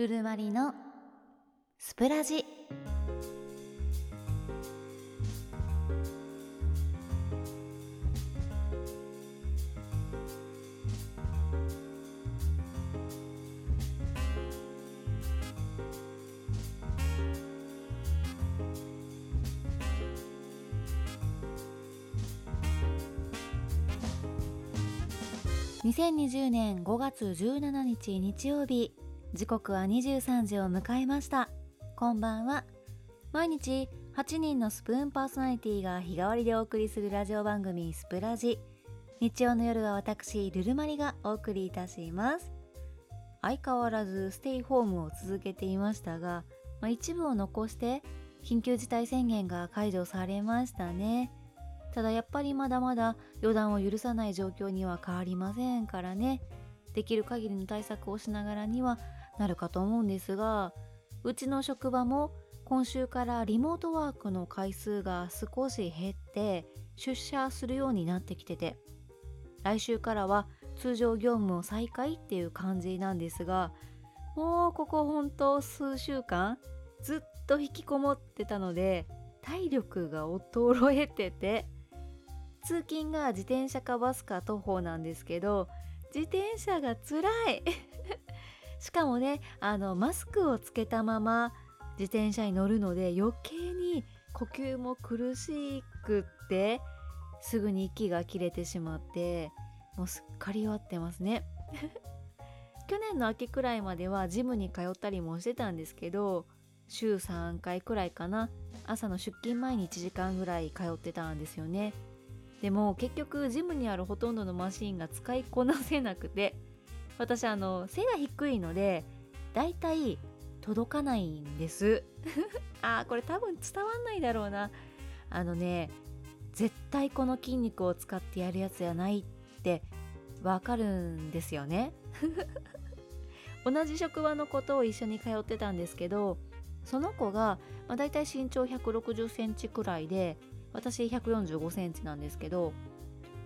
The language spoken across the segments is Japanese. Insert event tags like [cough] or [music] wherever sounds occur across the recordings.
ルルマリのスプラジ。2020年5月17日日曜日。時刻は23時を迎えました。こんばんは。毎日8人のスプーンパーソナリティが日替わりでお送りするラジオ番組スプラジ。日曜の夜は私ルルマリがお送りいたします。相変わらずステイホームを続けていましたが、まあ、一部を残して緊急事態宣言が解除されましたね。ただやっぱりまだまだ予断を許さない状況には変わりませんからね。できる限りの対策をしながらにはなるかと思うんですがうちの職場も今週からリモートワークの回数が少し減って出社するようになってきてて来週からは通常業務を再開っていう感じなんですがもうここほんと数週間ずっと引きこもってたので体力が衰えてて通勤が自転車かバスか徒歩なんですけど自転車が辛い。しかもねあのマスクをつけたまま自転車に乗るので余計に呼吸も苦しくってすぐに息が切れてしまってもうすっかり弱ってますね。[laughs] 去年の秋くらいまではジムに通ったりもしてたんですけど週3回くらいかな。朝の出勤前に1時間ぐらい通ってたんですよね。でも結局ジムにあるほとんどのマシンが使いこなせなくて私あの背が低いのでだいたい届かないんです。[laughs] あーこれ多分伝わんないだろうな。あのね絶対この筋肉を使ってやるやつやないってわかるんですよね。[laughs] 同じ職場の子と一緒に通ってたんですけどその子が、まあ、大体身長160センチくらいで私145センチなんですけど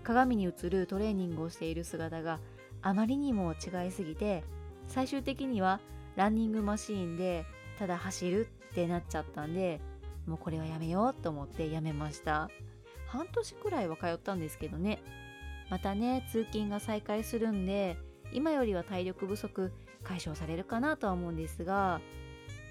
鏡に映るトレーニングをしている姿があまりにも違いすぎて最終的にはランニングマシーンでただ走るってなっちゃったんでもうこれはやめようと思ってやめました。半年くらいは通ったんですけどね。またね通勤が再開するんで今よりは体力不足解消されるかなとは思うんですが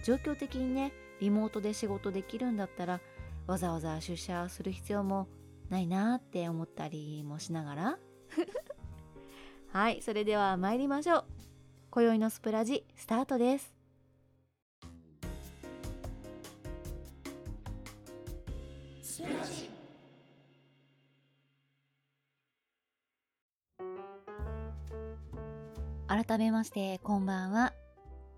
状況的にねリモートで仕事できるんだったらわざわざ出社する必要もないなって思ったりもしながら。はいそれでは参りましょう。今宵のスプラジスタートです。改めましてこんばんは。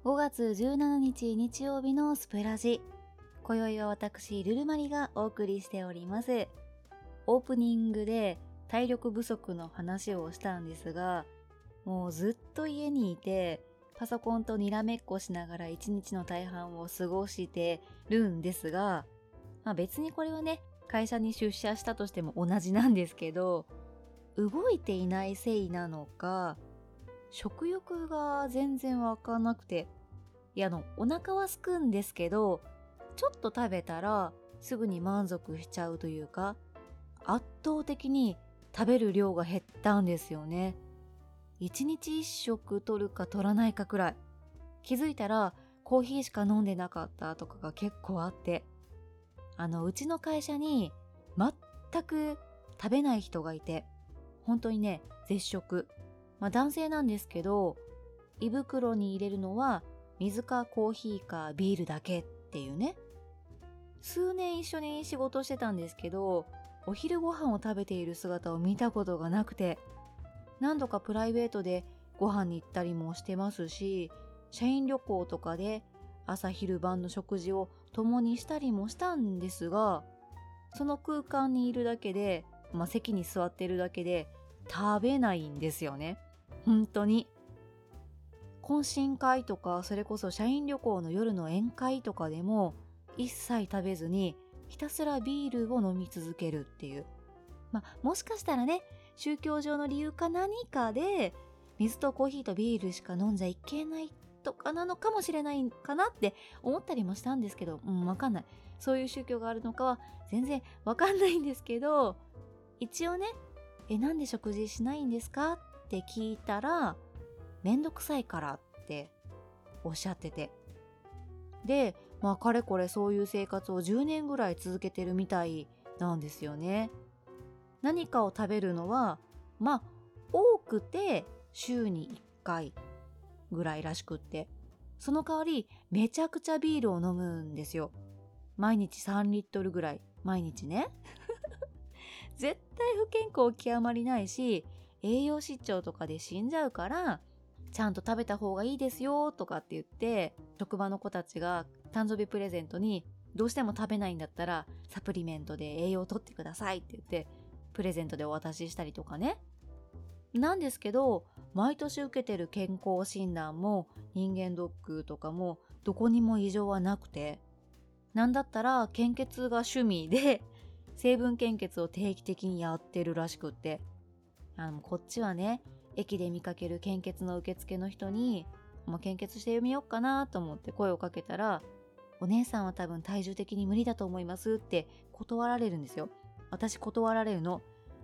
5月17日日曜日のスプラジ。今宵は私、ルルマリがお送りしております。オープニングで体力不足の話をしたんですが、もうずっと家にいて、パソコンとにらめっこしながら一日の大半を過ごしてるんですが、まあ別にこれはね、会社に出社したとしても同じなんですけど、動いていないせいなのか、食欲が全然わかなくて、いやあの、お腹は空くんですけど、ちょっと食べたらすぐに満足しちゃうというか圧倒的に食べる量が減ったんですよね。一日一食取るか取らないかくらい。気づいたらコーヒーしか飲んでなかったとかが結構あって。あのうちの会社に全く食べない人がいて。本当にね絶食。まあ男性なんですけど胃袋に入れるのは水かコーヒーかビールだけっていうね。数年一緒に仕事してたんですけどお昼ご飯を食べている姿を見たことがなくて何度かプライベートでご飯に行ったりもしてますし社員旅行とかで朝昼晩の食事を共にしたりもしたんですがその空間にいるだけで、まあ、席に座ってるだけで食べないんですよね。本当に。懇親会とかそれこそ社員旅行の夜の宴会とかでも一切食べずにひたすらビールを飲み続けるっていう。まあ、もしかしたらね、宗教上の理由か何かで、水とコーヒーとビールしか飲んじゃいけないとかなのかもしれないかなって思ったりもしたんですけど、うん、わかんない。そういう宗教があるのかは全然わかんないんですけど、[laughs] 一応ね、え、なんで食事しないんですかって聞いたら、めんどくさいからっておっしゃってて。で、まあかれこれそういう生活を10年ぐらい続けてるみたいなんですよね。何かを食べるのは、まあ多くて週に1回ぐらいらしくって。その代わりめちゃくちゃビールを飲むんですよ。毎日3リットルぐらい。毎日ね。[laughs] 絶対不健康極まりないし、栄養失調とかで死んじゃうから、ちゃんと食べた方がいいですよとかって言って、職場の子たちが誕生日プレゼントにどうしても食べないんだったらサプリメントで栄養をとってくださいって言ってプレゼントでお渡ししたりとかね。なんですけど、毎年受けてる健康診断も人間ドックとかもどこにも異常はなくて、なんだったら献血が趣味で成分献血を定期的にやってるらしくって、あの、こっちはね、駅で見かける献血の受付の人に、もう献血してみようかなと思って声をかけたら、お姉さんは多分体重的に無理だと思いますって断られるんですよ。私断られるの。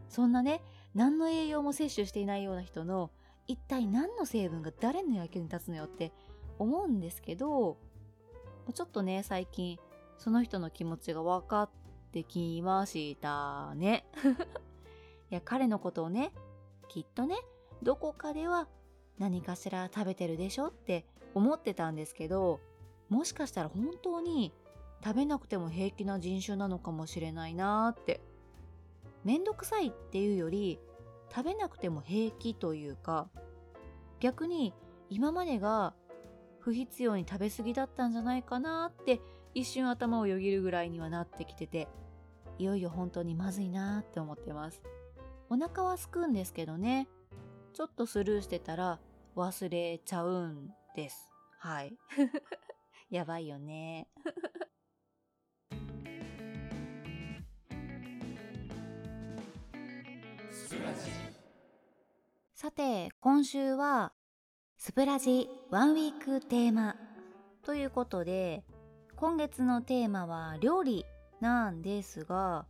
そんなね、何の栄養も摂取していないような人の一体何の成分が誰の役に立つのよって思うんですけど、ちょっとね、最近その人の気持ちが分かってきましたね。[laughs] いや、彼のことをね、きっとね、どこかでは何かしら食べてるでしょって思ってたんですけど、もしかしたら本当に食べなくても平気な人種なのかもしれないなーって。めんどくさいっていうより食べなくても平気というか逆に今までが不必要に食べ過ぎだったんじゃないかなって一瞬頭をよぎるぐらいにはなってきてていよいよ本当にまずいなーって思ってます。お腹はすくんですけどねちょっとスルーしてたら忘れちゃうんです。はい。やばいよね。さて、今週は、スプラジワンウィークテーマ。ということで、今月のテーマは料理なんですが、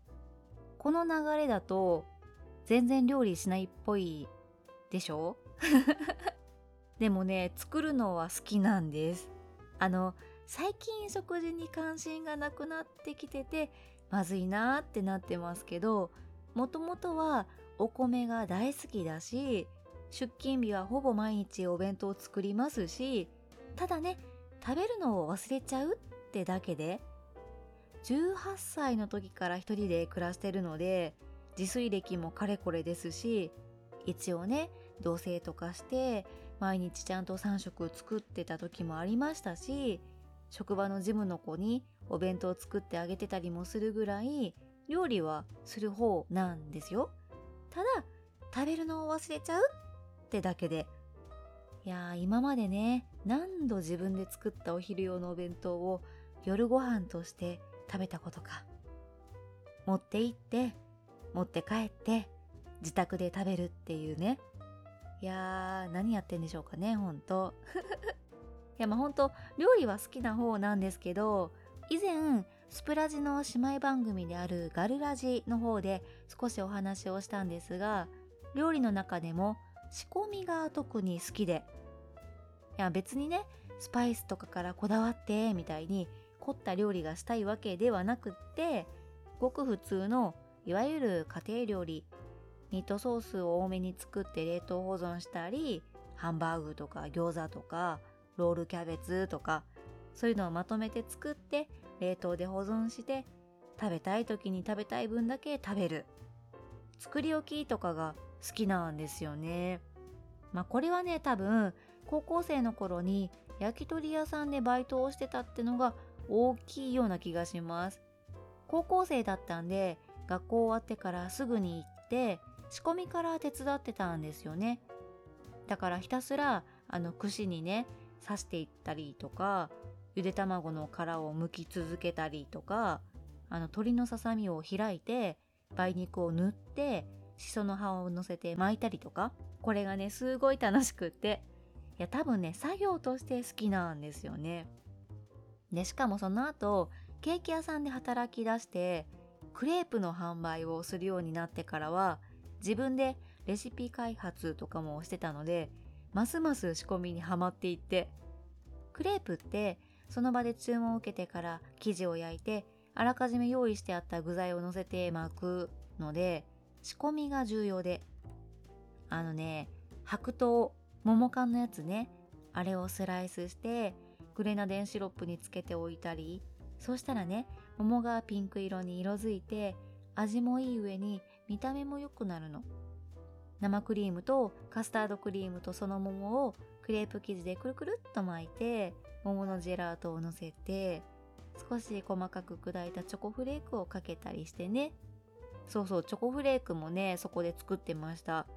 この流れだと全然料理しないっぽいでしょ？[laughs] でもね、作るのは好きなんです。あの、最近食事に関心がなくなってきてて、まずいなーってなってますけど、もともとはお米が大好きだし出勤日はほぼ毎日お弁当を作りますしただね食べるのを忘れちゃうってだけで18歳の時から一人で暮らしてるので自炊歴もかれこれですし一応ね同棲とかして毎日ちゃんと3食作ってた時もありましたし職場のジムの子にお弁当を作ってあげてたりもするぐらい料理はする方なんですよ。ただ食べるのを忘れちゃうってだけで。いや今までね何度自分で作ったお昼用のお弁当を夜ご飯として食べたことか。持って行って持って帰って自宅で食べるっていうね。いやー何やってんでしょうかねほんと。やまあほんと料理は好きな方なんですけど以前スプラジの姉妹番組であるガルラジの方で少しお話をしたんですが料理の中でも仕込みが特に好きでいや別にねスパイスとかからこだわってみたいに凝った料理がしたいわけではなくってごく普通のいわゆる家庭料理ミートソースを多めに作って冷凍保存したりハンバーグとか餃子とかロールキャベツとかそういうのをまとめて作って冷凍で保存して食べたい時に食べたい分だけ食べる。作り置きとかが好きなんですよね。まあこれはね多分高校生の頃に焼き鳥屋さんでバイトをしてたってのが大きいような気がします。高校生だったんで学校終わってからすぐに行って仕込みから手伝ってたんですよね。だからひたすらあの串にね刺していったりとかゆで卵の殻を剥き続けたりとかあの鶏のささみを開いて梅肉を塗ってしその葉を乗せて巻いたりとかこれがねすごい楽しくって。や多分ね作業として好きなんですよね。でしかもその後ケーキ屋さんで働き出してクレープの販売をするようになってからは自分でレシピ開発とかもしてたのでますます仕込みにはまっていってクレープってその場で注文を受けてから生地を焼いてあらかじめ用意してあった具材を乗せて巻くので仕込みが重要であのね白桃桃缶のやつねあれをスライスしてグレナデンシロップにつけておいたりそうしたらね桃がピンク色に色づいて味もいい上に見た目も良くなるの。生クリームとカスタードクリームとその桃をクレープ生地でくるくるっと巻いて桃のジェラートをのせて少し細かく砕いたチョコフレークをかけたりしてねそうそうチョコフレークもねそこで作ってました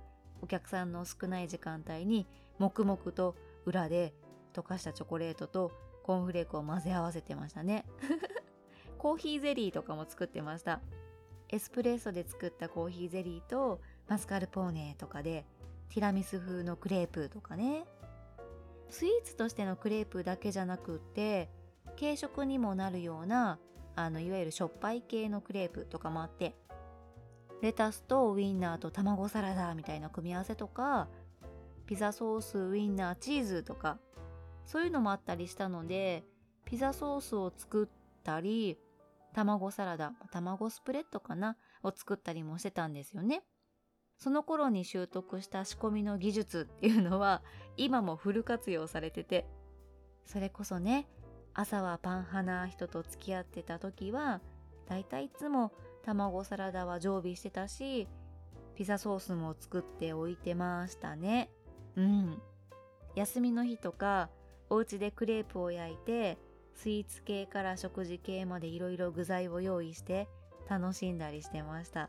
お客さんの少ない時間帯に黙々と裏で溶かしたチョコレートとコーンフレークを混ぜ合わせてましたね [laughs] コーヒーゼリーとかも作ってましたエスプレッソで作ったコーヒーゼリーとマスカルポーネとかでティラミス風のクレープとかね。スイーツとしてのクレープだけじゃなくって軽食にもなるようなあのいわゆるしょっぱい系のクレープとかもあってレタスとウインナーと卵サラダみたいな組み合わせとかピザソースウインナーチーズとかそういうのもあったりしたのでピザソースを作ったり卵サラダ卵スプレッドかなを作ったりもしてたんですよね。その頃に習得した仕込みの技術っていうのは [laughs] 今もフル活用されててそれこそね朝はパン派な人と付き合ってた時はだいたいいつも卵サラダは常備してたしピザソースも作っておいてましたね。うん。休みの日とかお家でクレープを焼いてスイーツ系から食事系までいろいろ具材を用意して楽しんだりしてました。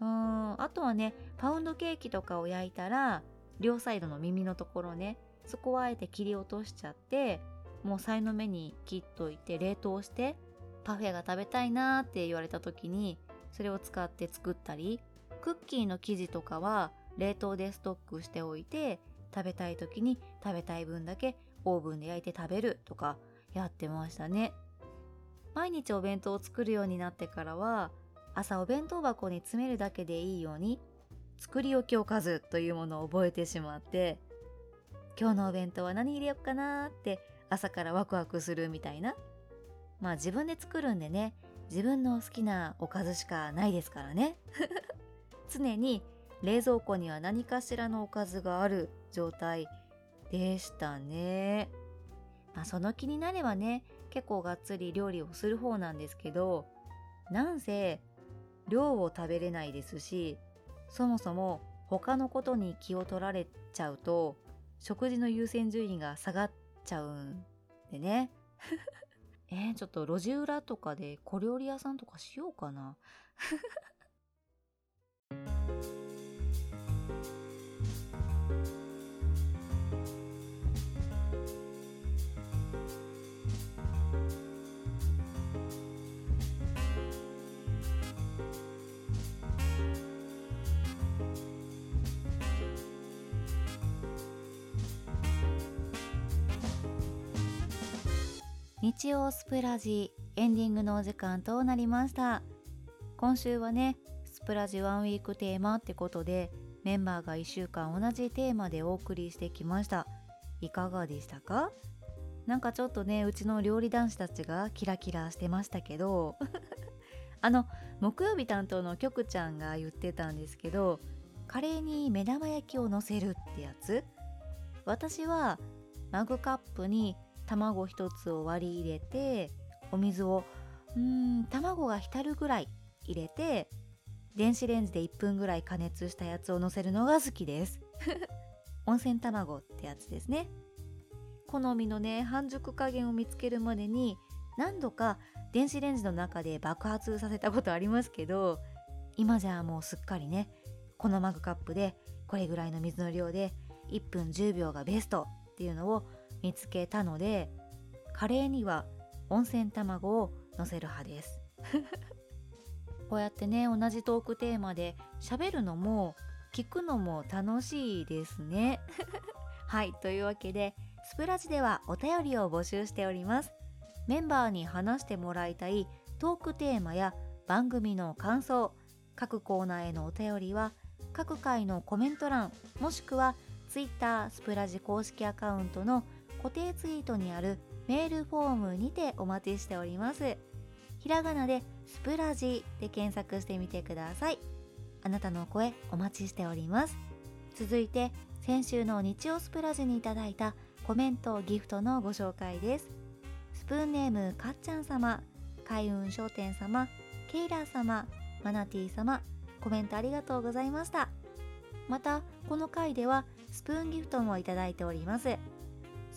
うんあとはねパウンドケーキとかを焼いたら両サイドの耳のところねそこはあえて切り落としちゃってもうさいの目に切っといて冷凍してパフェが食べたいなーって言われた時にそれを使って作ったりクッキーの生地とかは冷凍でストックしておいて食べたい時に食べたい分だけオーブンで焼いて食べるとかやってましたね。毎日お弁当を作るようになってからは朝お弁当箱に詰めるだけでいいように作り置きおかずというものを覚えてしまって今日のお弁当は何入れよっかなって朝からワクワクするみたいなまあ自分で作るんでね自分の好きなおかずしかないですからね [laughs] 常に冷蔵庫には何かしらのおかずがある状態でしたね。まあ、その気になればね結構がっつり料理をする方なんですけどなんせ量を食べれないですしそもそも他のことに気を取られちゃうと食事の優先順位が下がっちゃうんでね。[laughs] えー、ちょっと路地裏とかで小料理屋さんとかしようかな。日曜スプラジエンディングのお時間となりました。今週はねスプラジワンウィークテーマってことでメンバーが1週間同じテーマでお送りしてきました。いかがでしたか？なんかちょっとねうちの料理男子たちがキラキラしてましたけど [laughs] あの木曜日担当の局ちゃんが言ってたんですけどカレーに目玉焼きをのせるってやつ？私はマグカップに卵1つを割り入れてお水をうん卵が浸るぐらい入れて電子レンジで1分ぐらい加熱したやつをのせるのが好きです。[laughs] 温泉卵ってやつですね。好みのね半熟加減を見つけるまでに何度か電子レンジの中で爆発させたことありますけど今じゃもうすっかりねこのマグカップでこれぐらいの水の量で1分10秒がベストっていうのを見つけたのでカレーには温泉卵をのせる派です。[laughs] こうやってね同じトークテーマで喋るのも聞くのも楽しいですね。[laughs] はいというわけでスプラジではお便りを募集しております。メンバーに話してもらいたいトークテーマや番組の感想各コーナーへのお便りは各回のコメント欄もしくは Twitter スプラジ公式アカウントの固定ツイートにあるメールフォームにてお待ちしております。ひらがなでスプラジで検索してみてください。あなたの声お待ちしております。続いて先週の日曜スプラジにいただいたコメントギフトのご紹介です。スプーンネームかっちゃん様開運商店様ケイラー様マナティ様コメントありがとうございました。またこの回ではスプーンギフトもいただいております。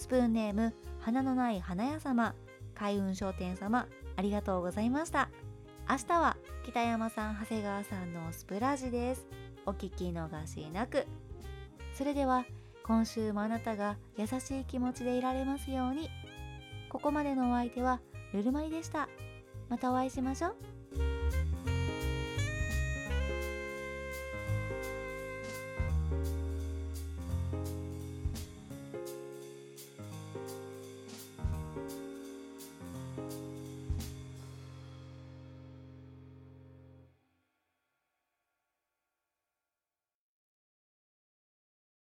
スプーンネーム花のない花屋様開運商店様ありがとうございました。明日は北山さん長谷川さんのスプラジです。お聞き逃しなく。それでは今週もあなたが優しい気持ちでいられますように。ここまでのお相手はルルマリでした。またお会いしましょう。